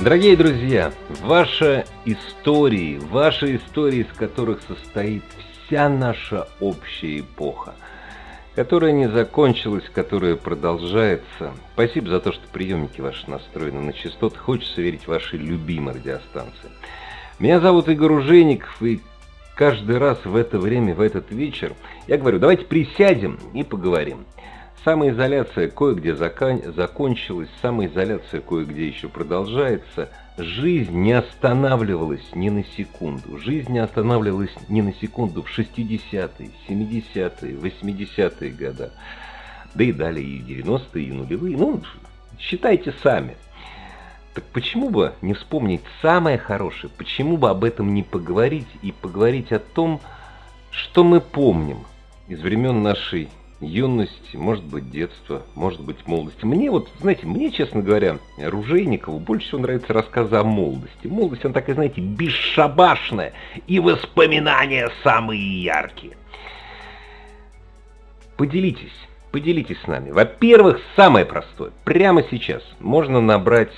Дорогие друзья, ваша история, ваши истории, из которых состоит вся наша общая эпоха, которая не закончилась, которая продолжается. Спасибо за то, что приемники ваши настроены на частоты. Хочется верить в ваши любимые радиостанции. Меня зовут Игорь Ужеников, и каждый раз в это время, в этот вечер, я говорю, давайте присядем и поговорим. Самоизоляция кое-где закончилась, самоизоляция кое-где еще продолжается. Жизнь не останавливалась ни на секунду. Жизнь не останавливалась ни на секунду в 60-е, 70-е, 80-е годы. Да и далее и 90-е, и нулевые. Ну, считайте сами. Так почему бы не вспомнить самое хорошее? Почему бы об этом не поговорить и поговорить о том, что мы помним из времен нашей юности, может быть, детства, может быть, молодости. Мне вот, знаете, мне, честно говоря, Ружейникову больше всего нравятся рассказы о молодости. Молодость, она такая, знаете, бесшабашная, и воспоминания самые яркие. Поделитесь, поделитесь с нами. Во-первых, самое простое. Прямо сейчас можно набрать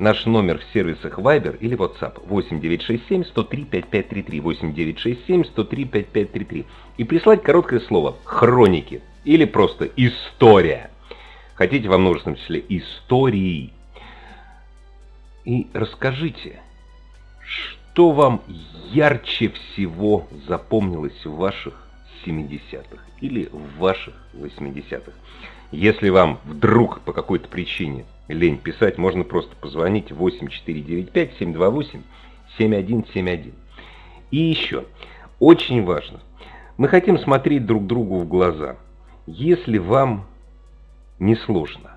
Наш номер в сервисах Viber или WhatsApp 8967 103 5533 8967 103 5533 и прислать короткое слово «хроники» или просто «история». Хотите во множественном числе «истории». И расскажите, что вам ярче всего запомнилось в ваших 70-х или в ваших 80-х. Если вам вдруг по какой-то причине лень писать, можно просто позвонить 8495-728-7171. И еще, очень важно, мы хотим смотреть друг другу в глаза. Если вам не сложно,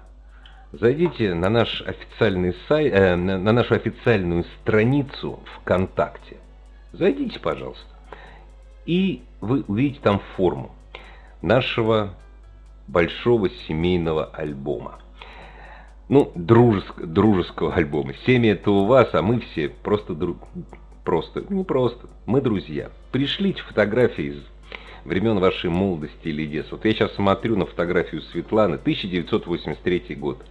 зайдите на наш официальный сайт, э, на нашу официальную страницу ВКонтакте. Зайдите, пожалуйста, и вы увидите там форму нашего большого семейного альбома ну, дружеск, дружеского альбома. Семья это у вас, а мы все просто друг... Просто, не просто, мы друзья. Пришлите фотографии из времен вашей молодости или детства. Вот я сейчас смотрю на фотографию Светланы, 1983 год.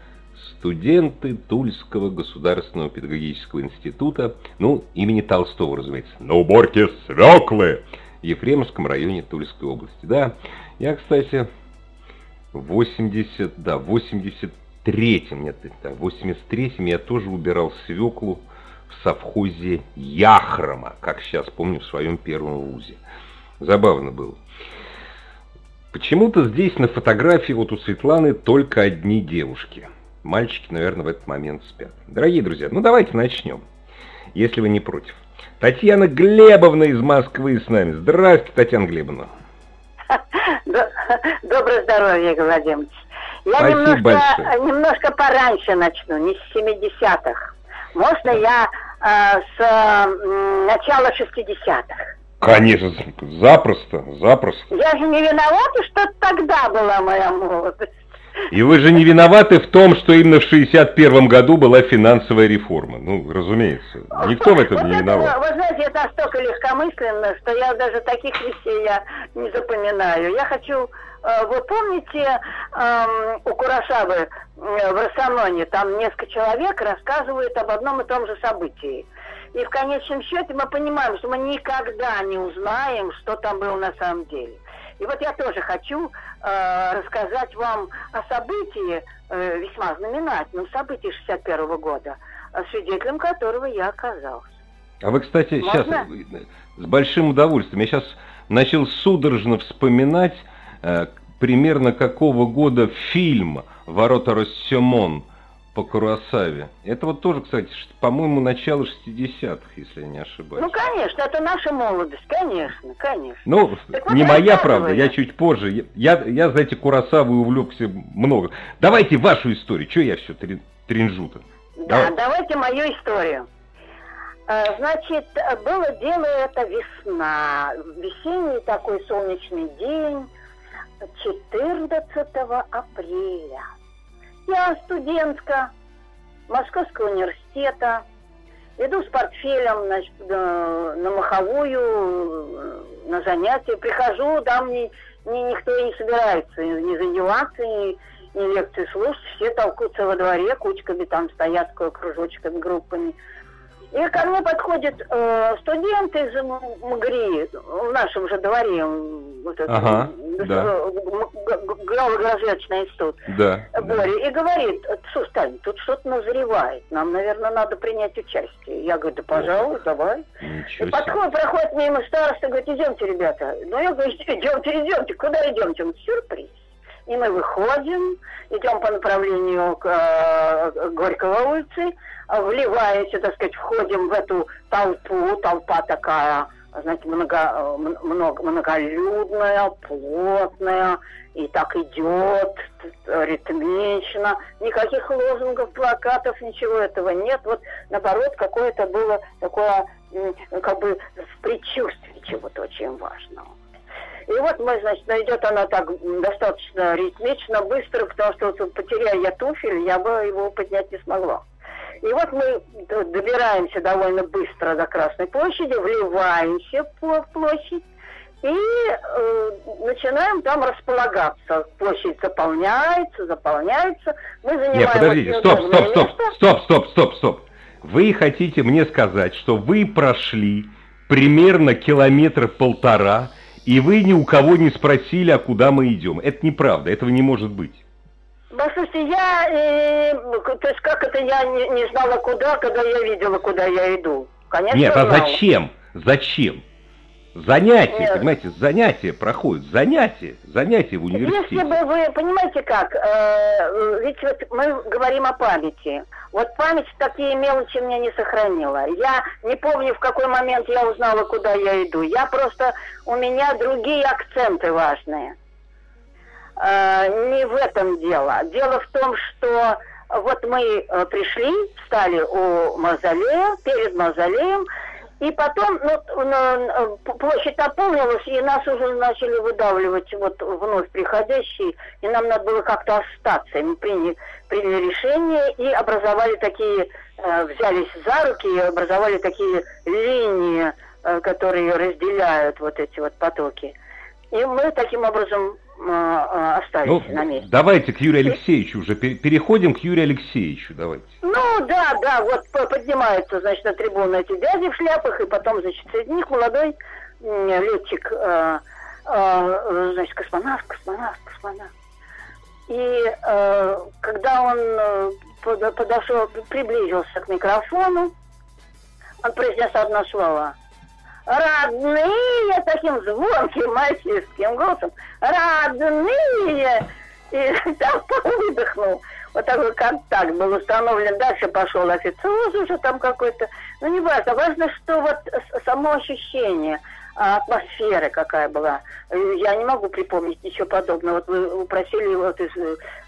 Студенты Тульского государственного педагогического института, ну, имени Толстого, разумеется, на уборке свеклы Ефремовском районе Тульской области. Да, я, кстати, 80, да, 80 83-м, нет, в 83-м я тоже убирал свеклу в совхозе Яхрома, как сейчас помню в своем первом вузе. Забавно было. Почему-то здесь на фотографии вот у Светланы только одни девушки. Мальчики, наверное, в этот момент спят. Дорогие друзья, ну давайте начнем, если вы не против. Татьяна Глебовна из Москвы с нами. Здравствуйте, Татьяна Глебовна. Доброе здоровье, Владимирович. Я Спасибо немножко, большое. немножко пораньше начну, не с 70-х. Можно я э, с э, начала 60-х? Конечно, запросто, запросто. Я же не виновата, что тогда была моя молодость. И вы же не виноваты в том, что именно в 61 году была финансовая реформа. Ну, разумеется. Никто в этом Вот не это, виноват. Вы знаете, это настолько легкомысленно, что я даже таких вещей я не запоминаю. Я хочу... э, Вы помните эм, у Курасавы э, в Рассаноне, там несколько человек рассказывают об одном и том же событии. И в конечном счете мы понимаем, что мы никогда не узнаем, что там было на самом деле. И вот я тоже хочу э, рассказать вам о событии, э, весьма знаменательном событии 61 года, э, свидетелем которого я оказался. А вы, кстати, сейчас Можно? с большим удовольствием. Я сейчас начал судорожно вспоминать, э, примерно какого года фильм «Ворота Рассемон» по Куруасаве. Это вот тоже, кстати, по-моему, начало 60-х, если я не ошибаюсь. Ну, конечно, это наша молодость, конечно, конечно. Ну, Так вот не моя правда, я чуть позже. Я, я знаете, Курасавой увлекся много. Давайте вашу историю, что я все тринжу-то? Да, Давай. давайте мою историю. Э, значит, было дело это весна, весенний такой солнечный день, 14 апреля. Я студентка Московского университета, иду с портфелем значит, на маховую, на занятия, прихожу, да, мне, мне никто не собирается. Ни заниматься, ни, ни лекции слушать, все толкутся во дворе, кучками там стоят, кружочками, группами. И ко мне подходит э, студент из МГРИ, в нашем же дворе, вот это, ага, да. Гравогражечный институт, да, Боря, да. и говорит, слушай, Тань, тут что-то назревает, нам, наверное, надо принять участие. Я говорю, да, пожалуй, О, давай. И подходит, проходит мимо староста, говорит, идемте, ребята. Ну, я говорю, идемте, идемте, куда идемте? Он, сюрприз. И мы выходим, идем по направлению к э, Горького улицы, вливаемся, так сказать, входим в эту толпу, толпа такая, знаете, много, много, многолюдная, плотная, и так идет ритмично, никаких лозунгов, плакатов, ничего этого нет. Вот наоборот, какое-то было такое, как бы, в предчувствии чего-то очень важного. И вот мы, значит, идет она так достаточно ритмично, быстро, потому что вот, потеряя я туфель, я бы его поднять не смогла. И вот мы добираемся довольно быстро до Красной площади, вливаемся в площадь и э, начинаем там располагаться. Площадь заполняется, заполняется. Мы занимаем... Нет, подождите, стоп, стоп, стоп, стоп, стоп, стоп, стоп. Вы хотите мне сказать, что вы прошли примерно километр полтора, и вы ни у кого не спросили, а куда мы идем. Это неправда, этого не может быть. Послушайте, я, э, то есть как это я не, не знала куда, когда я видела, куда я иду? Конечно, Нет, а знала. зачем? Зачем? Занятия, Нет. понимаете, занятия проходят, занятия, занятия в университете. Если бы вы, понимаете как, э, ведь вот мы говорим о памяти. Вот память такие мелочи мне не сохранила. Я не помню, в какой момент я узнала, куда я иду. Я просто, у меня другие акценты важные. Э, не в этом дело. Дело в том, что вот мы э, пришли, встали у мавзолея, перед мавзолеем, и потом ну, площадь наполнилась, и нас уже начали выдавливать вот вновь приходящие, и нам надо было как-то остаться. И мы приняли, приняли решение и образовали такие, э, взялись за руки и образовали такие линии, которые разделяют вот эти вот потоки. И мы таким образом э, остались ну, на месте. Давайте к Юрию Алексеевичу уже переходим к Юрию Алексеевичу, давайте. Ну да, да, вот поднимаются, значит, на трибуну эти дяди в шляпах, и потом, значит, среди них молодой летчик, э, э, значит, космонавт, космонавт, космонавт. И э, когда он э, подошел, приблизился к микрофону, он произнес одно слово – родные, таким звонким мальчишским голосом, родные, и там выдохнул. Вот такой контакт был установлен. Дальше пошел официоз уже там какой-то. Ну, не важно. Важно, что вот само ощущение а атмосфера какая была. Я не могу припомнить ничего подобного. Вот вы просили вот,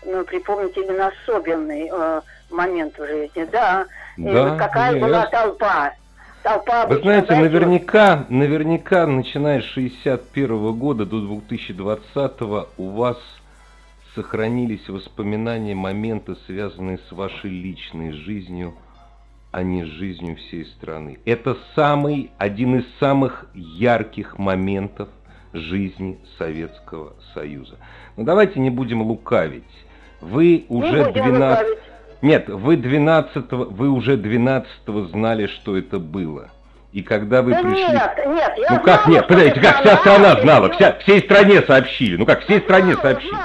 ну, припомнить именно особенный э, момент в жизни. Да. да и какая нет. была толпа толпа Вы знаете, наверняка, наверняка, начиная с 61 года до 2020 у вас сохранились воспоминания, моменты, связанные с вашей личной жизнью, а не с жизнью всей страны. Это самый, один из самых ярких моментов жизни Советского Союза. Но давайте не будем лукавить. Вы уже 12... Нет, вы 12 вы уже 12 знали, что это было. И когда вы да пришли... Нет, нет, я Ну как нет, подождите, как вся страна знала, вся, всей стране сообщили. Ну как, всей стране сообщили.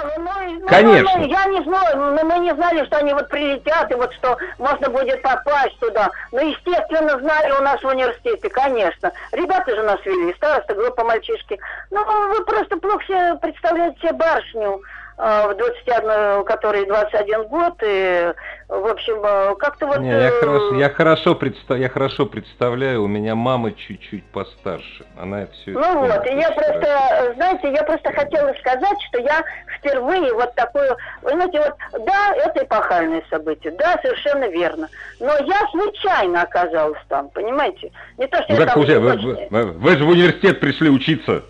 Конечно. Ну, я не знаю, мы, мы не знали, что они вот прилетят, и вот что можно будет попасть туда. Ну, естественно, знали у нас в университете, конечно. Ребята же нас вели, староста, группа мальчишки. Ну, вы просто плохо себе представляете себе барышню. Э, в 21, который 21 год, и в общем, э, как-то вот... Не, я, хорошо, я, хорошо представ, я хорошо представляю, у меня мама чуть-чуть постарше, она все Ну вот, и я просто, знаете, я просто хотела сказать, что я впервые вот такое, вы знаете, вот, да, это эпохальное событие, да, совершенно верно, но я случайно оказалась там, понимаете? Не то, что ну, я там... Вы, вы, вы же в университет пришли учиться.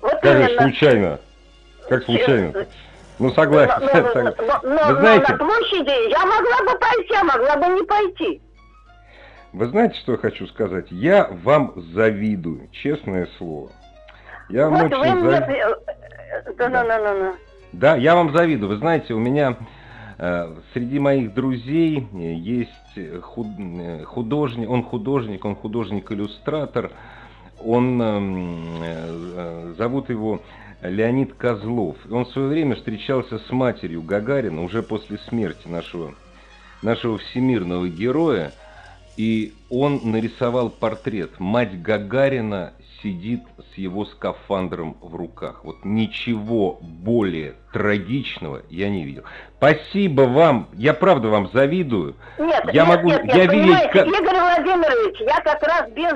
Вот как именно. случайно? Как случайно? Ну, согласен. Но, но, согласен. но, но, Вы знаете... но на площади я могла бы пойти, а могла бы не пойти. Вы знаете, что я хочу сказать? Я вам завидую, честное слово. Я вот вам очень завидую. Мне... Да, да. Да, да, да, я вам завидую. Вы знаете, у меня э, среди моих друзей есть худ... художник, он художник, он художник-иллюстратор, он, эм, э, зовут его Леонид Козлов. Он в свое время встречался с матерью Гагарина уже после смерти нашего, нашего всемирного героя, и он нарисовал портрет. Мать Гагарина сидит с его скафандром в руках. Вот ничего более трагичного я не видел. Спасибо вам, я правда вам завидую. Нет, я нет, могу, нет, я нет, видеть, как... Игорь Владимирович, я как раз без,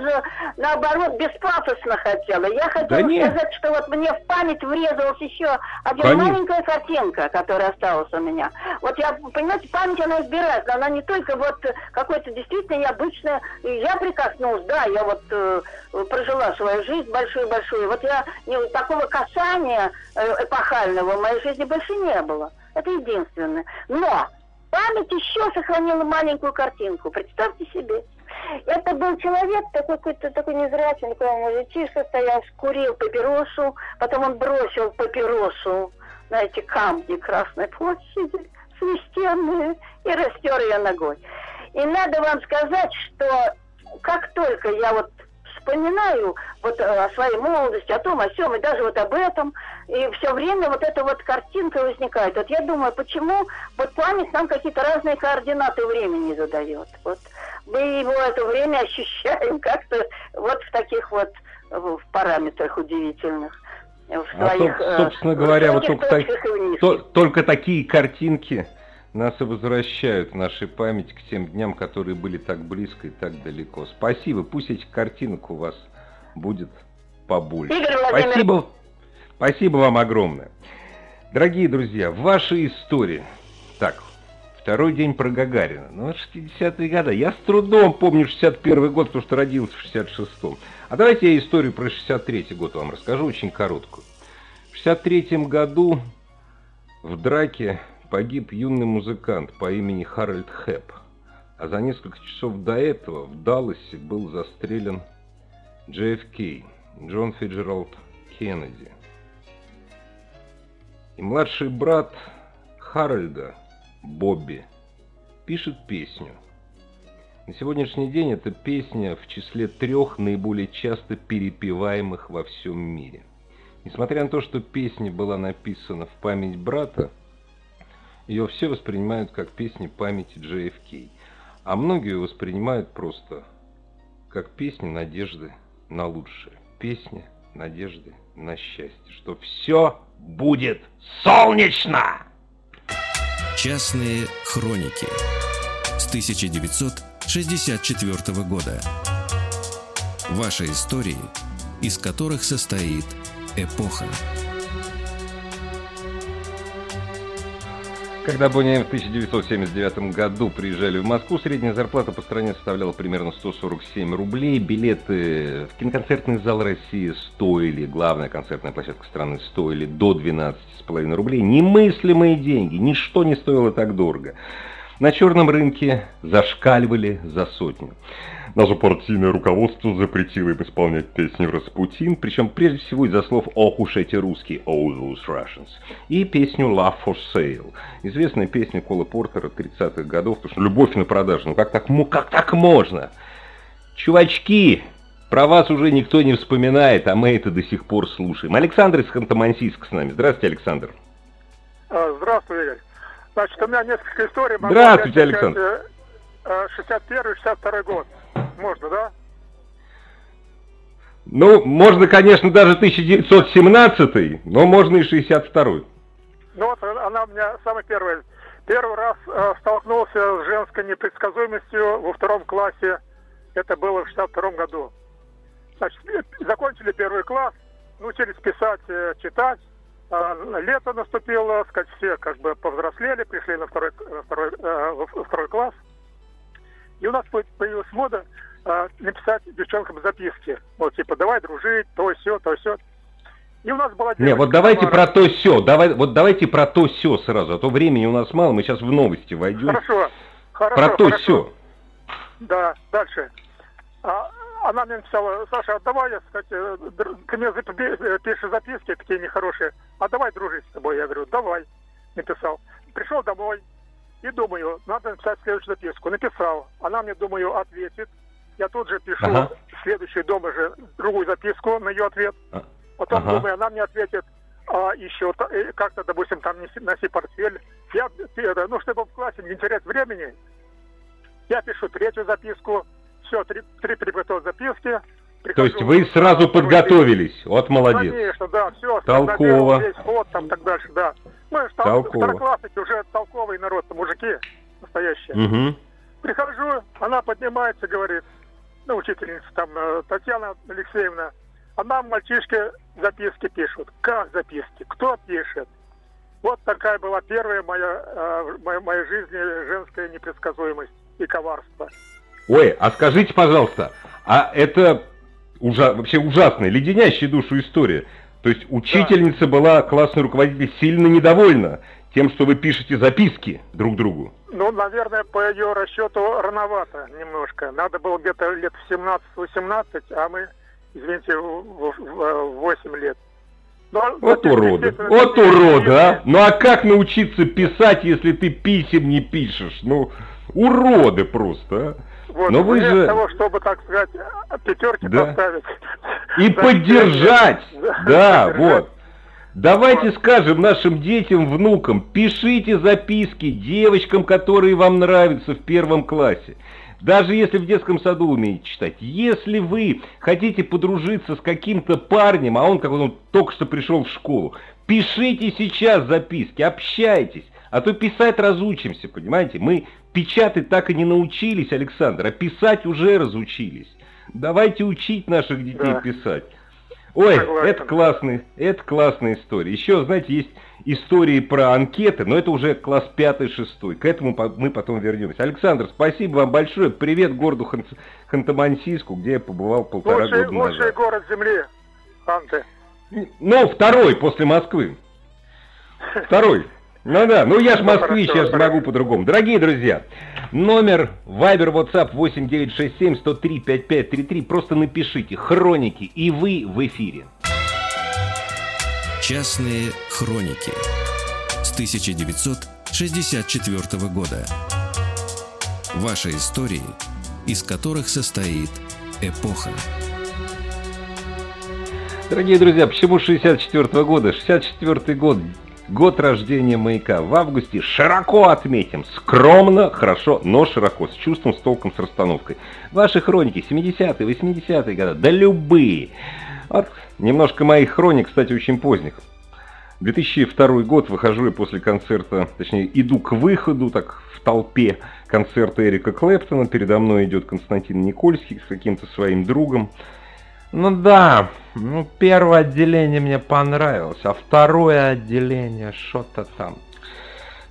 наоборот, без пафосно хотела. Я хотела да сказать, что вот мне в память врезалась еще одна Конечно. маленькая картинка, которая осталась у меня. Вот я, понимаете, память она избирается, она не только вот какой-то действительно необычная. Я прикоснулась, да, я вот э, прожила свою жизнь большую-большую. Вот я не, такого касания э, эпохального моей жизни больше не было. Это единственное. Но память еще сохранила маленькую картинку. Представьте себе. Это был человек, такой какой-то такой незрячий, такой мужичишка стоял, курил папиросу, потом он бросил папиросу на эти камни Красной площади, священные, и растер ее ногой. И надо вам сказать, что как только я вот вспоминаю вот э, о своей молодости, о том, о сем, и даже вот об этом, и все время вот эта вот картинка возникает. Вот я думаю, почему вот память нам какие-то разные координаты времени задает. Вот мы его это время ощущаем как-то вот в таких вот в параметрах удивительных. В своих, а, собственно говоря, вот только, так, то, только такие картинки нас и возвращают в нашей память к тем дням, которые были так близко и так далеко. Спасибо, пусть этих картинок у вас будет побольше. Спасибо, спасибо вам огромное. Дорогие друзья, ваши истории. Так, второй день про Гагарина. Ну, 60-е годы. Я с трудом помню 61 год, потому что родился в 66-м. А давайте я историю про 63-й год вам расскажу, очень короткую. В 63-м году в драке погиб юный музыкант по имени Харальд Хэп, а за несколько часов до этого в Далласе был застрелен JFK, Джон Фиджеральд Кеннеди. И младший брат Харальда, Бобби, пишет песню. На сегодняшний день эта песня в числе трех наиболее часто перепеваемых во всем мире. Несмотря на то, что песня была написана в память брата, ее все воспринимают как песни памяти JFK, а многие воспринимают просто как песни надежды на лучшее. Песня надежды на счастье, что все будет солнечно! Частные хроники с 1964 года. Ваши истории, из которых состоит эпоха. Когда Бонни в 1979 году приезжали в Москву, средняя зарплата по стране составляла примерно 147 рублей. Билеты в киноконцертный зал России стоили, главная концертная площадка страны стоили до 12,5 рублей. Немыслимые деньги, ничто не стоило так дорого. На черном рынке зашкаливали за сотню. Даже партийное руководство запретило им исполнять песни Распутин, причем прежде всего из-за слов «Ох уж эти русские», «Oh those Russians», и песню «Love for Sale», известная песня Кола Портера 30-х годов, потому что «Любовь на продажу», ну как так, как так можно? Чувачки, про вас уже никто не вспоминает, а мы это до сих пор слушаем. Александр из Ханты-Мансийска с нами. Здравствуйте, Александр. А, здравствуй, Игорь. Значит, у меня несколько историй. Здравствуйте, Александр. 61-62 э, год. Можно, да? Ну, можно, конечно, даже 1917, но можно и 62 Ну вот она у меня самая первая Первый раз э, столкнулся с женской непредсказуемостью во втором классе. Это было в 62 году. Значит, закончили первый класс, научились писать, э, читать. Э, лето наступило, сказать, все как бы повзрослели, пришли на второй, на второй, э, во второй класс. И у нас появилась мода э, написать девчонкам записки. Вот, типа, давай дружить, то, все, то, все. И у нас была Не, вот давайте Тамара. про то все. Давай, вот давайте про то все сразу, а то времени у нас мало, мы сейчас в новости войдем. Хорошо. Хорошо. Про то все. Да, дальше. А, она мне написала, Саша, а давай, я, сказать, ты мне э, пишешь записки такие нехорошие, а давай дружить с тобой. Я говорю, давай, написал. Пришел домой и думаю, надо написать следующую записку. Написал. Она мне, думаю, ответит. Я тут же пишу ага. следующий дома же другую записку на ее ответ. А. Потом ага. думаю, она мне ответит, а, еще э, как-то, допустим, там неси, носи портфель. Я, ну, чтобы в классе не терять времени, я пишу третью записку, все, три, три приготовленные записки. То есть вы сразу подготовились, вот молодец. Конечно, да, все. Толково. Весь ход, там, так дальше, да. Мы же тол- второклассники, уже толковый народ, мужики настоящие. Угу. Прихожу, она поднимается, говорит, ну, учительница там, э, Татьяна Алексеевна, а нам мальчишки записки пишут. Как записки? Кто пишет? Вот такая была первая моя, э, моя, моя жизни женская непредсказуемость и коварство. Ой, а скажите, пожалуйста, а это ужа вообще ужасная, леденящая душу история. То есть учительница да. была, классный руководитель, сильно недовольна тем, что вы пишете записки друг другу. Ну, наверное, по ее расчету рановато немножко. Надо было где-то лет 17-18, а мы извините, в 8 лет. Но, вот уроды, вот уроды, а! Ну а как научиться писать, если ты писем не пишешь? Ну, уроды просто, а! Вот, Но вы же... того, чтобы, так сказать, пятерки да. поставить. И поддержать, да, да вот. Давайте вот. скажем нашим детям, внукам, пишите записки девочкам, которые вам нравятся в первом классе. Даже если в детском саду умеете читать. Если вы хотите подружиться с каким-то парнем, а он как он только что пришел в школу, пишите сейчас записки, общайтесь. А то писать разучимся, понимаете? Мы печатать так и не научились, Александр, а писать уже разучились. Давайте учить наших детей да. писать. Ой, Согласен. это классный, это классная история. Еще, знаете, есть истории про анкеты, но это уже класс 5-6. К этому мы потом вернемся. Александр, спасибо вам большое. Привет городу Хан Ханты-Мансийску, где я побывал полтора лучший, года назад. Лучший город земли, Ханты. Ну, второй после Москвы. Второй. Ну да, ну я ж москвич, я же могу по-другому. Дорогие друзья, номер Viber WhatsApp 8967 103 5533. Просто напишите «Хроники», и вы в эфире. Частные хроники с 1964 года. Ваши истории, из которых состоит эпоха. Дорогие друзья, почему 64 года? 64 год Год рождения маяка в августе широко отметим. Скромно, хорошо, но широко, с чувством, с толком, с расстановкой. Ваши хроники 70-е, 80-е годы, да любые. Вот немножко моих хроник, кстати, очень поздних. 2002 год, выхожу я после концерта, точнее, иду к выходу, так, в толпе концерта Эрика Клэптона. Передо мной идет Константин Никольский с каким-то своим другом. Ну да, ну первое отделение мне понравилось, а второе отделение что-то там.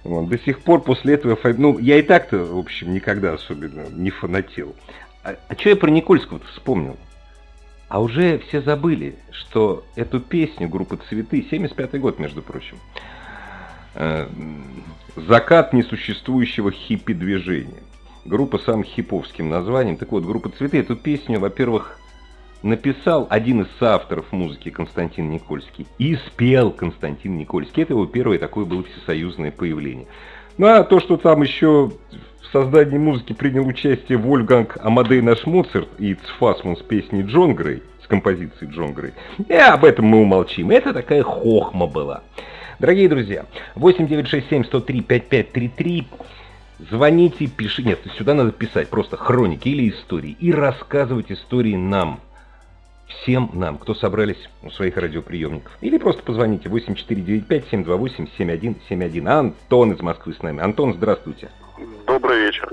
Вот, до сих пор после этого, ну я и так-то, в общем, никогда особенно не фанател. А, а что я про Никольского вспомнил? А уже все забыли, что эту песню группы «Цветы», 75-й год, между прочим, э, закат несуществующего хиппи-движения. Группа с самым хиповским названием. Так вот, группа «Цветы» эту песню, во-первых, написал один из соавторов музыки Константин Никольский и спел Константин Никольский. Это его первое такое было всесоюзное появление. Ну а то, что там еще в создании музыки принял участие Вольганг Амадей наш Моцарт и Цфасман с песней Джон Грей, с композицией Джон Грей, и об этом мы умолчим. Это такая хохма была. Дорогие друзья, 8967 103 5533 Звоните, пишите. Нет, сюда надо писать просто хроники или истории. И рассказывать истории нам. Всем нам, кто собрались у своих радиоприемников. Или просто позвоните 8495-728-7171. Антон из Москвы с нами. Антон, здравствуйте. Добрый вечер.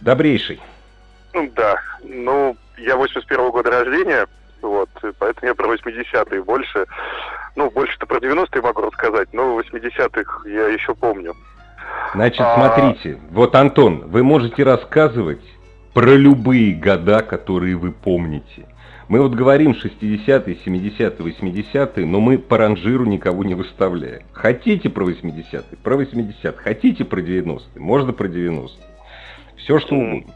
Добрейший. Да, ну, я 81 -го года рождения, вот, поэтому я про 80-е больше. Ну, больше-то про 90-е могу рассказать, но 80-х я еще помню. Значит, а... смотрите, вот, Антон, вы можете рассказывать про любые года, которые вы помните. Мы вот говорим 60-е, 70-е, 80-е, но мы по ранжиру никого не выставляем. Хотите про 80-е, про 80-е. Хотите про 90-е, можно про 90-е. Все, что угодно.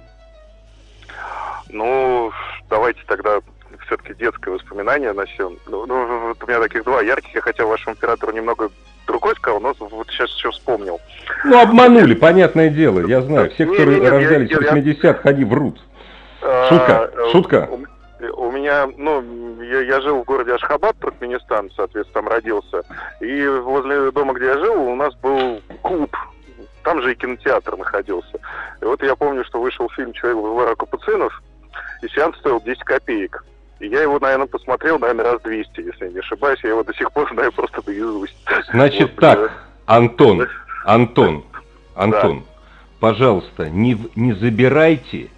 Ну, давайте тогда все-таки детское воспоминание начнем. Ну, ну, вот у меня таких два ярких. Я хотел вашему оператору немного другой сказал, но вот сейчас все вспомнил. Ну, обманули, понятное дело, я знаю. Все, кто рождались в 80-х, они врут. А, шутка, а, шутка. У, у меня, ну, я, я жил в городе Ашхабад, Туркменистан, соответственно, там родился. И возле дома, где я жил, у нас был клуб там же и кинотеатр находился. И вот я помню, что вышел фильм «Человек в Капуцинов», и сеанс стоил 10 копеек. И я его, наверное, посмотрел, наверное, раз 200, если я не ошибаюсь. Я его до сих пор знаю просто наизусть. Значит вот, так, Антон, Антон, Антон, да. пожалуйста, не, не забирайте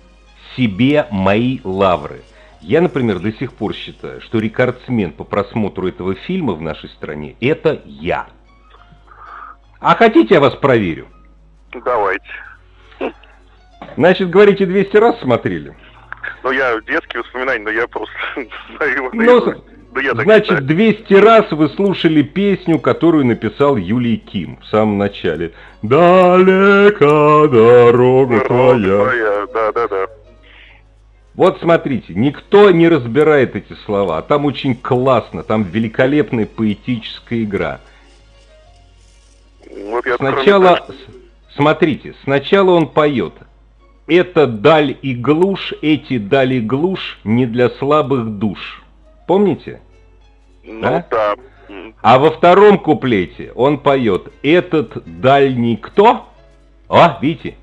себе мои лавры. Я, например, до сих пор считаю, что рекордсмен по просмотру этого фильма в нашей стране – это я. А хотите, я вас проверю? Давайте. Значит, говорите, 200 раз смотрели? Ну, я детские воспоминания, но я просто знаю ну, да я Значит, 200 раз вы слушали песню, которую написал Юлий Ким в самом начале. Далека дорога твоя. Да, да, да. Вот смотрите, никто не разбирает эти слова, а там очень классно, там великолепная поэтическая игра. Вот я Сначала, смотрите, сначала он поет – это даль и глушь, эти даль и глушь не для слабых душ. Помните? Ну да. да. А во втором куплете он поет «Этот дальний кто?» О, видите,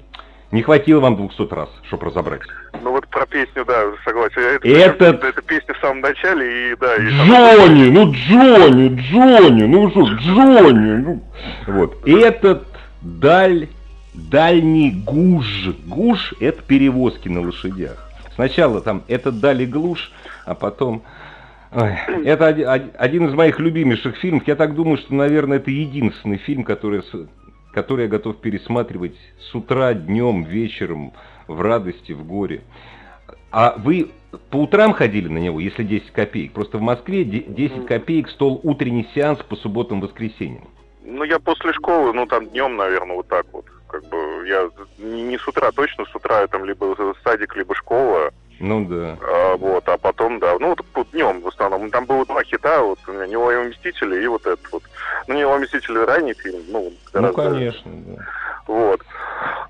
не хватило вам 200 раз, чтобы разобрать. Ну вот про песню, да, согласен. Это, Этот... это песня в самом начале, и да. И Джонни, ну Джонни, Джонни, ну что, Джонни. Ну... Вот. Этот даль дальний гуж. Гуж – это перевозки на лошадях. Сначала там это дали глуш, а потом... Ой, это один из моих любимейших фильмов. Я так думаю, что, наверное, это единственный фильм, который, который я готов пересматривать с утра, днем, вечером, в радости, в горе. А вы по утрам ходили на него, если 10 копеек? Просто в Москве 10 копеек стол утренний сеанс по субботам-воскресеньям. Ну, я после школы, ну, там днем, наверное, вот так вот как бы я не с утра точно, с утра там либо садик, либо школа. Ну да. А, вот, а потом, да, ну вот днем в основном. Там было два хита, вот у меня «Неуловимые мстители» и вот этот вот. Ну, «Неуловимые мстители» ранний фильм, ну, гораздо... Ну, конечно, да. Вот.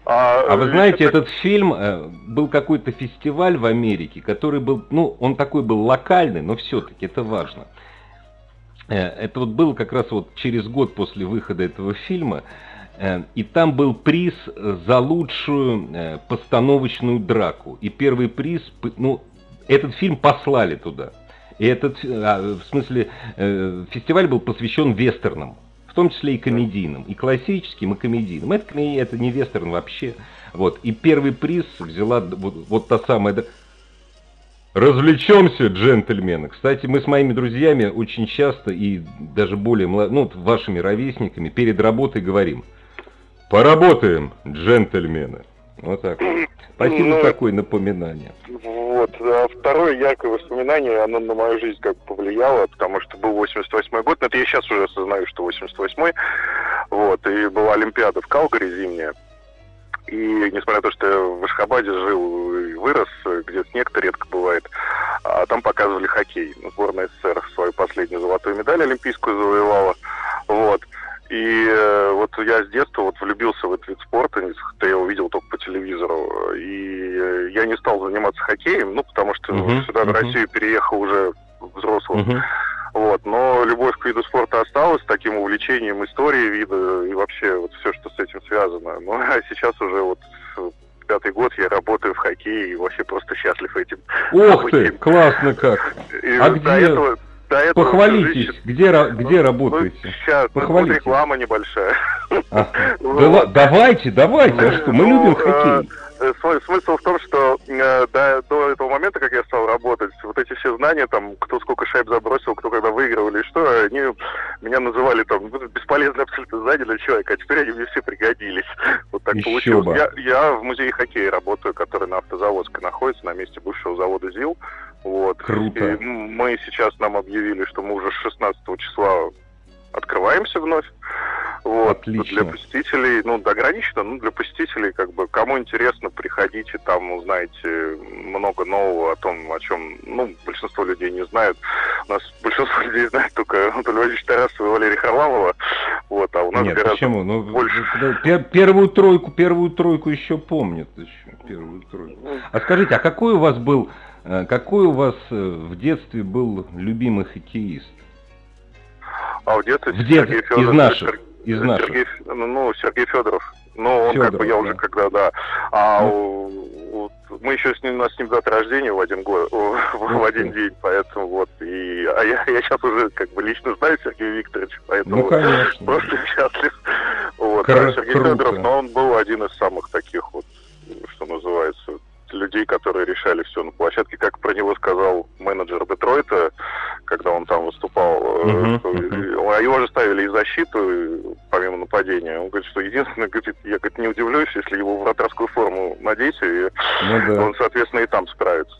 А, а вы знаете, этот фильм, э, был какой-то фестиваль в Америке, который был, ну, он такой был локальный, но все-таки это важно. Э, это вот было как раз вот через год после выхода этого фильма. Э, и там был приз за лучшую э, постановочную драку. И первый приз, ну, этот фильм послали туда. И этот, а, в смысле, э, фестиваль был посвящен вестернам, в том числе и комедийным, и классическим, и комедийным. Это, это не вестерн вообще. Вот. И первый приз взяла вот, вот та самая... Развлечемся, джентльмены. Кстати, мы с моими друзьями очень часто и даже более, ну, вашими ровесниками перед работой говорим – Поработаем, джентльмены. Вот так. Спасибо ну, за такое напоминание. Вот. А второе яркое воспоминание, оно на мою жизнь как повлияло, потому что был 88 год, но это я сейчас уже осознаю, что 88-й. Вот. И была Олимпиада в Калгари зимняя. И несмотря на то, что я в Ашхабаде жил и вырос, где снег-то редко бывает, а там показывали хоккей. Сборная СССР свою последнюю золотую медаль олимпийскую завоевала. Вот. И э, я с детства вот влюбился в этот вид спорта, я увидел только по телевизору. И э, я не стал заниматься хоккеем, ну, потому что uh-huh, сюда, uh-huh. в Россию, переехал уже взрослым. Uh-huh. Вот, но любовь к виду спорта осталась, таким увлечением истории вида и вообще вот все, что с этим связано. Ну, а сейчас уже вот пятый год я работаю в хоккее и вообще просто счастлив этим. Ох ты, классно как! И а где? Этого, до этого Похвалитесь, жизнь... где, где ну, работаете? Ну, сейчас, Похвалитесь. реклама небольшая. А, да, давайте, давайте, а что, мы любим хоккей. Э, смысл в том, что э, до, до этого момента, как я стал работать, вот эти все знания, там, кто сколько шайб забросил, кто когда выиграл или что, они меня называли там бесполезные абсолютно знания для человека, а теперь они мне все пригодились. Вот так Еще получилось. Бы. Я, я в музее хоккея работаю, который на автозаводской находится, на месте бывшего завода ЗИЛ. Вот. Круто. И мы сейчас нам объявили, что мы уже с 16 числа открываемся вновь. Вот. Отлично. Для посетителей, ну, ограничено, ну, для посетителей, как бы, кому интересно, приходите, там узнаете много нового о том, о чем, ну, большинство людей не знают. У нас большинство людей знает только Анатолий Владимирович Тарасов и Валерий Харламова, вот, а у нас Нет, гораздо почему? Ну, больше. Пер первую тройку, первую тройку еще помнят, еще первую тройку. Ну. А скажите, а какой у вас был, какой у вас э, в детстве был любимый хоккеист? А в детстве, в детстве из наших. Из наших. Сергей, ну, Сергей Федоров. Ну, он Федоров, как бы я да. уже когда, да. А ну. у, мы еще с ним, у нас с ним дата рождения в один год, в, в один день, поэтому вот. И, а я, я сейчас уже как бы лично знаю Сергея Викторовича, поэтому ну, конечно. просто счастлив. Вот. Кр- а Сергей круто. Федоров, но он был один из самых таких вот, что называется, людей, которые решали все на площадке, как про него сказал менеджер Детройта, когда он там выступал. Uh-huh, uh-huh. Его же ставили и защиту, помимо нападения. Он говорит, что единственное, говорит, я говорит, не удивлюсь, если его вратарскую форму надеть, и ну, да. он, соответственно, и там справится.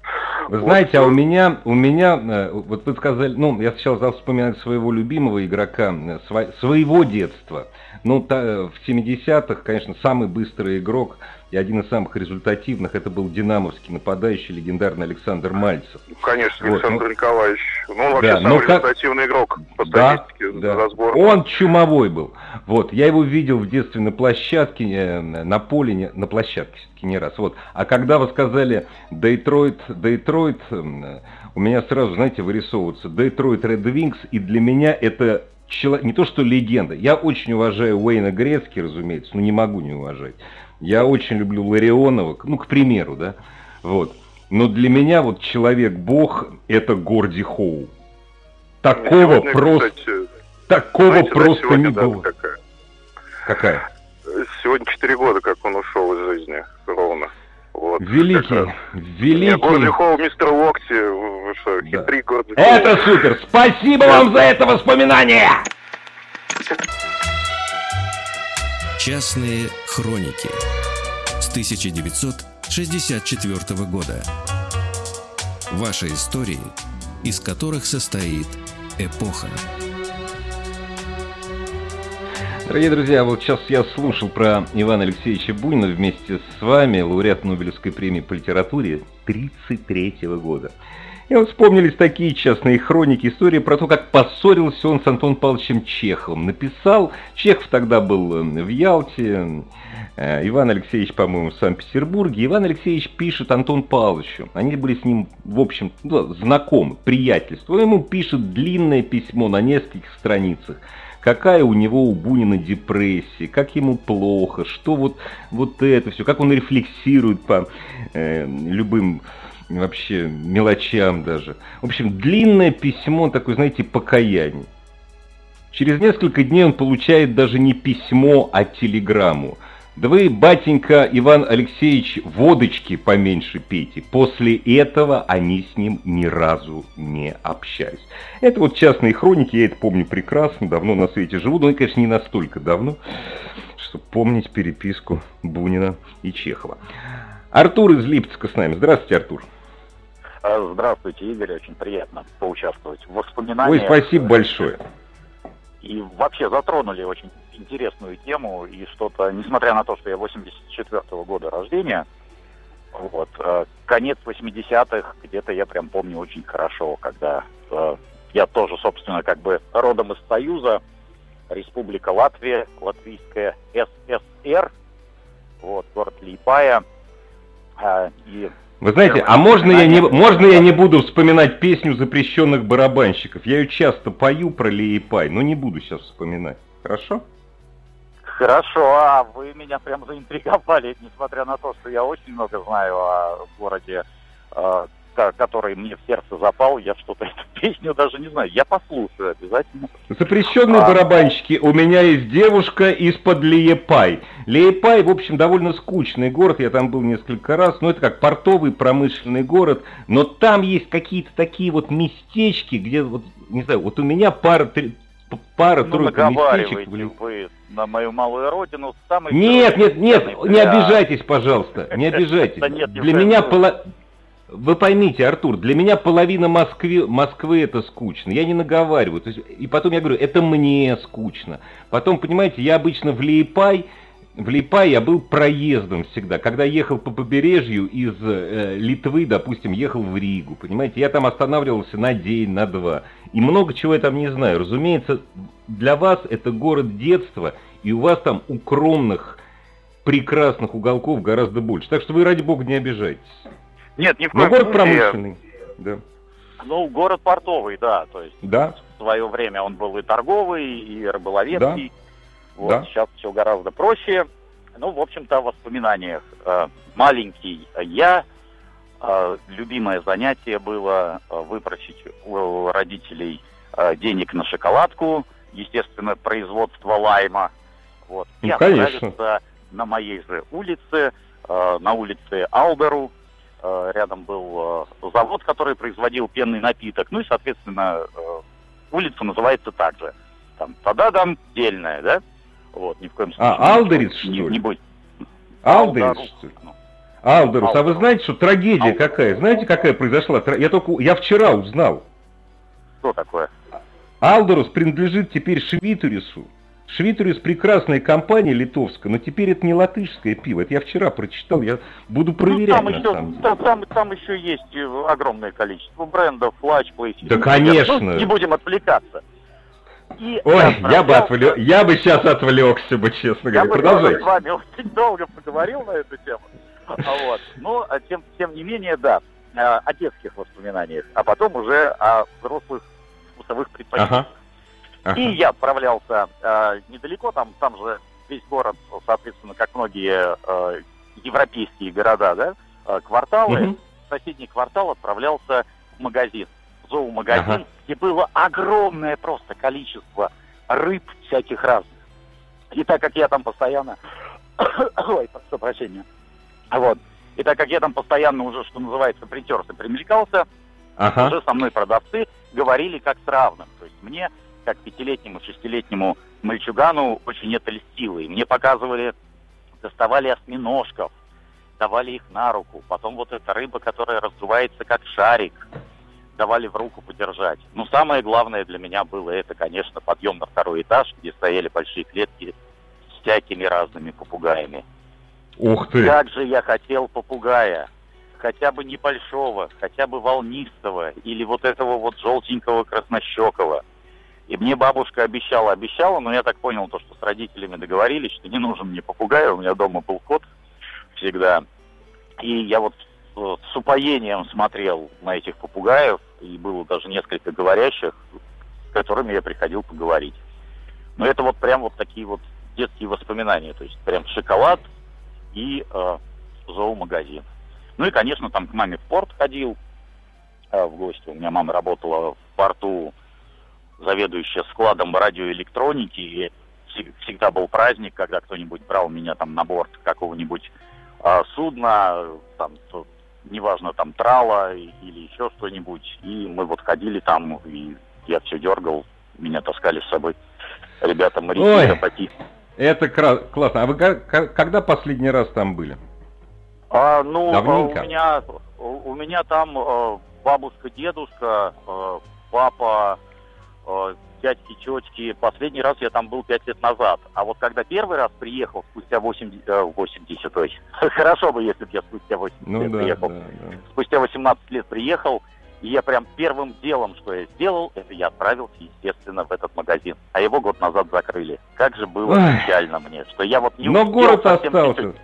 Вы вот. знаете, а у меня, у меня, э, вот вы сказали, ну, я сначала стал вспоминать своего любимого игрока, э, своего детства. Ну, та, в 70-х, конечно, самый быстрый игрок – и один из самых результативных это был динамовский нападающий легендарный Александр Мальцев. Конечно, вот, Александр ну, Николаевич. Ну, он вообще да, самый как... результативный игрок по статистике да, да. Он чумовой был. Вот, я его видел в детстве на площадке, э, на поле, на площадке все-таки не раз. Вот. А когда вы сказали Детройт, Детройт, э, у меня сразу, знаете, вырисовывается Детройт Ред Винкс, и для меня это человек, не то что легенда, я очень уважаю Уэйна Грецки, разумеется, но не могу не уважать. Я очень люблю Ларионова, ну, к примеру, да, вот. Но для меня вот Человек-Бог – это Горди Хоу. Такого сегодня, просто, кстати, такого знаете, просто да, не было. Какая? какая? Сегодня 4 года, как он ушел из жизни, ровно. Вот, великий, великий. Нет, Горди Хоу, мистер Локти, что, да. хитрый Горди Это супер! Спасибо вам за это воспоминание! Частные хроники с 1964 года. Ваши истории, из которых состоит эпоха. Дорогие друзья, вот сейчас я слушал про Ивана Алексеевича Бунина вместе с вами, лауреат Нобелевской премии по литературе 1933 года. И вот вспомнились такие частные хроники, истории про то, как поссорился он с Антоном Павловичем Чеховым. Написал, Чехов тогда был э, в Ялте, э, Иван Алексеевич, по-моему, в Санкт-Петербурге. Иван Алексеевич пишет Антон Павловичу. Они были с ним, в общем, ну, знакомы, приятельство. Он ему пишет длинное письмо на нескольких страницах какая у него у Бунина депрессия, как ему плохо, что вот, вот это все, как он рефлексирует по э, любым вообще мелочам даже. В общем, длинное письмо, такое, знаете, покаяние. Через несколько дней он получает даже не письмо, а телеграмму. Да вы, батенька Иван Алексеевич, водочки поменьше пейте. После этого они с ним ни разу не общались. Это вот частные хроники, я это помню прекрасно, давно на свете живу, но, конечно, не настолько давно, чтобы помнить переписку Бунина и Чехова. Артур из Липецка с нами. Здравствуйте, Артур. А, здравствуйте, Игорь. Очень приятно поучаствовать в воспоминаниях. Ой, спасибо большое. И вообще затронули очень интересную тему и что-то, несмотря на то, что я 84-го года рождения, вот, э, конец 80-х где-то я прям помню очень хорошо, когда э, я тоже, собственно, как бы родом из Союза, Республика Латвия, Латвийская ССР, вот, город Липая, а, и вы знаете, а можно я, не, можно я не буду вспоминать песню запрещенных барабанщиков? Я ее часто пою про Лиепай, но не буду сейчас вспоминать. Хорошо? Хорошо, а вы меня прям заинтриговали, несмотря на то, что я очень много знаю о городе э, который мне в сердце запал, я что-то эту песню даже не знаю. Я послушаю обязательно. Запрещенные а... барабанщики. У меня есть девушка из-под Лиепай. Лиепай, в общем, довольно скучный город. Я там был несколько раз. Но это как портовый промышленный город. Но там есть какие-то такие вот местечки, где, вот, не знаю, вот у меня пара, пара ну, местечек. Блин. вы на мою малую родину. Самый нет, нет, нет, не обижайтесь, пожалуйста, не обижайтесь. Для меня пола... Вы поймите, Артур, для меня половина Москвы, Москвы это скучно. Я не наговариваю. То есть, и потом я говорю, это мне скучно. Потом, понимаете, я обычно в Лиепай, в Лиепай я был проездом всегда. Когда ехал по побережью из э, Литвы, допустим, ехал в Ригу, понимаете, я там останавливался на день, на два. И много чего я там не знаю. Разумеется, для вас это город детства, и у вас там укромных, прекрасных уголков гораздо больше. Так что вы, ради бога, не обижайтесь. Нет, ни в коем Но город случае. промышленный, да. Ну, город портовый, да, то есть да. в свое время он был и торговый, и рыболовецкий. Да. Вот, да. Сейчас все гораздо проще. Ну, в общем-то, в воспоминаниях. Э, маленький я, э, любимое занятие было э, выпросить у родителей денег на шоколадку, естественно, производство лайма. Вот. Ну, я конечно. на моей же улице, на улице Алдеру, рядом был э, завод, который производил пенный напиток. Ну и, соответственно, э, улица называется так же. Там, тогда там дельная, да? Вот, ни в коем случае. А, Алдерис, что ли? Не, не будет. Алдерис, что ли? Ну. Алдерус, а вы знаете, что трагедия Алдерус. какая? Знаете, какая произошла? Я только, я вчера узнал. Что такое? Алдерус принадлежит теперь Швитерису. Швитерис прекрасная компания литовская, но теперь это не латышское пиво. Это я вчера прочитал, я буду проверять ну, там, на еще, самом деле. Там, там, там еще есть э, огромное количество брендов, Flash, PlayStation. Да, конечно. Ну, не будем отвлекаться. И Ой, я бы, отвлек, я бы сейчас отвлекся бы, честно говоря. Я Продолжай. бы с вами очень долго поговорил на эту тему. А вот. Но, а тем, тем не менее, да, э, о детских воспоминаниях, а потом уже о взрослых вкусовых предпочтениях. Ага. Ага. И я отправлялся э, недалеко, там, там же весь город, соответственно, как многие э, европейские города, да, э, кварталы, угу. в соседний квартал отправлялся в магазин, в зоомагазин, ага. где было огромное просто количество рыб всяких разных. И так как я там постоянно... Ой, прошу прощения. Вот. И так как я там постоянно уже, что называется, притерся, примелькался, ага. уже со мной продавцы говорили как с равным. То есть мне как пятилетнему, шестилетнему мальчугану очень это льстило. И мне показывали, доставали осьминожков, давали их на руку. Потом вот эта рыба, которая раздувается как шарик, давали в руку подержать. Но самое главное для меня было это, конечно, подъем на второй этаж, где стояли большие клетки с всякими разными попугаями. Ух ты! Как же я хотел попугая! Хотя бы небольшого, хотя бы волнистого, или вот этого вот желтенького краснощекого. И мне бабушка обещала, обещала, но я так понял, то, что с родителями договорились, что не нужен мне попугай, у меня дома был кот всегда. И я вот с упоением смотрел на этих попугаев, и было даже несколько говорящих, с которыми я приходил поговорить. Но это вот прям вот такие вот детские воспоминания, то есть прям шоколад и э, зоомагазин. Ну и, конечно, там к маме в порт ходил э, в гости. У меня мама работала в порту заведующая складом радиоэлектроники, и всегда был праздник, когда кто-нибудь брал меня там на борт какого-нибудь а, судна, там, то, неважно, там трала или еще что-нибудь, и мы вот ходили там, и я все дергал, меня таскали с собой ребята моряки, Ой, Это классно. А вы когда последний раз там были? А, ну, Давненько. у меня, у меня там э, бабушка, дедушка, э, папа, э, дядьки, тетки. Последний раз я там был пять лет назад. А вот когда первый раз приехал, спустя 80, э, 80 то есть, хорошо бы, если бы я спустя 80 ну, лет да, приехал. Да, да. Спустя 18 лет приехал, и я прям первым делом, что я сделал, это я отправился, естественно, в этот магазин. А его год назад закрыли. Как же было Ой. печально мне, что я вот не Но город остался. Чуть-чуть.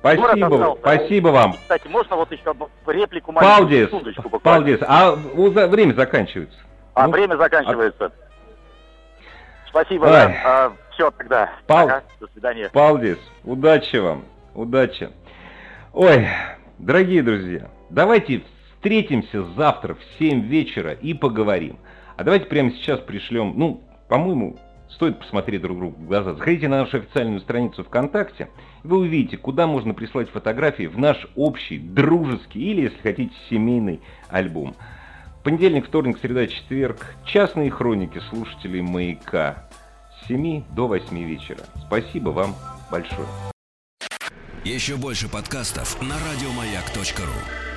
Спасибо, остался. спасибо вам. Кстати, можно вот еще одну реплику Палдис, Палдис, а время заканчивается. А ну, время заканчивается. А... Спасибо, да. А, все тогда. Пал... Ага, до свидания. Палдис, удачи вам. Удачи. Ой, дорогие друзья, давайте Встретимся завтра в 7 вечера и поговорим. А давайте прямо сейчас пришлем, ну, по-моему, стоит посмотреть друг другу в глаза. Заходите на нашу официальную страницу ВКонтакте, и вы увидите, куда можно прислать фотографии в наш общий, дружеский или, если хотите, семейный альбом. Понедельник, вторник, среда, четверг. Частные хроники слушателей «Маяка» с 7 до 8 вечера. Спасибо вам большое. Еще больше подкастов на радиомаяк.ру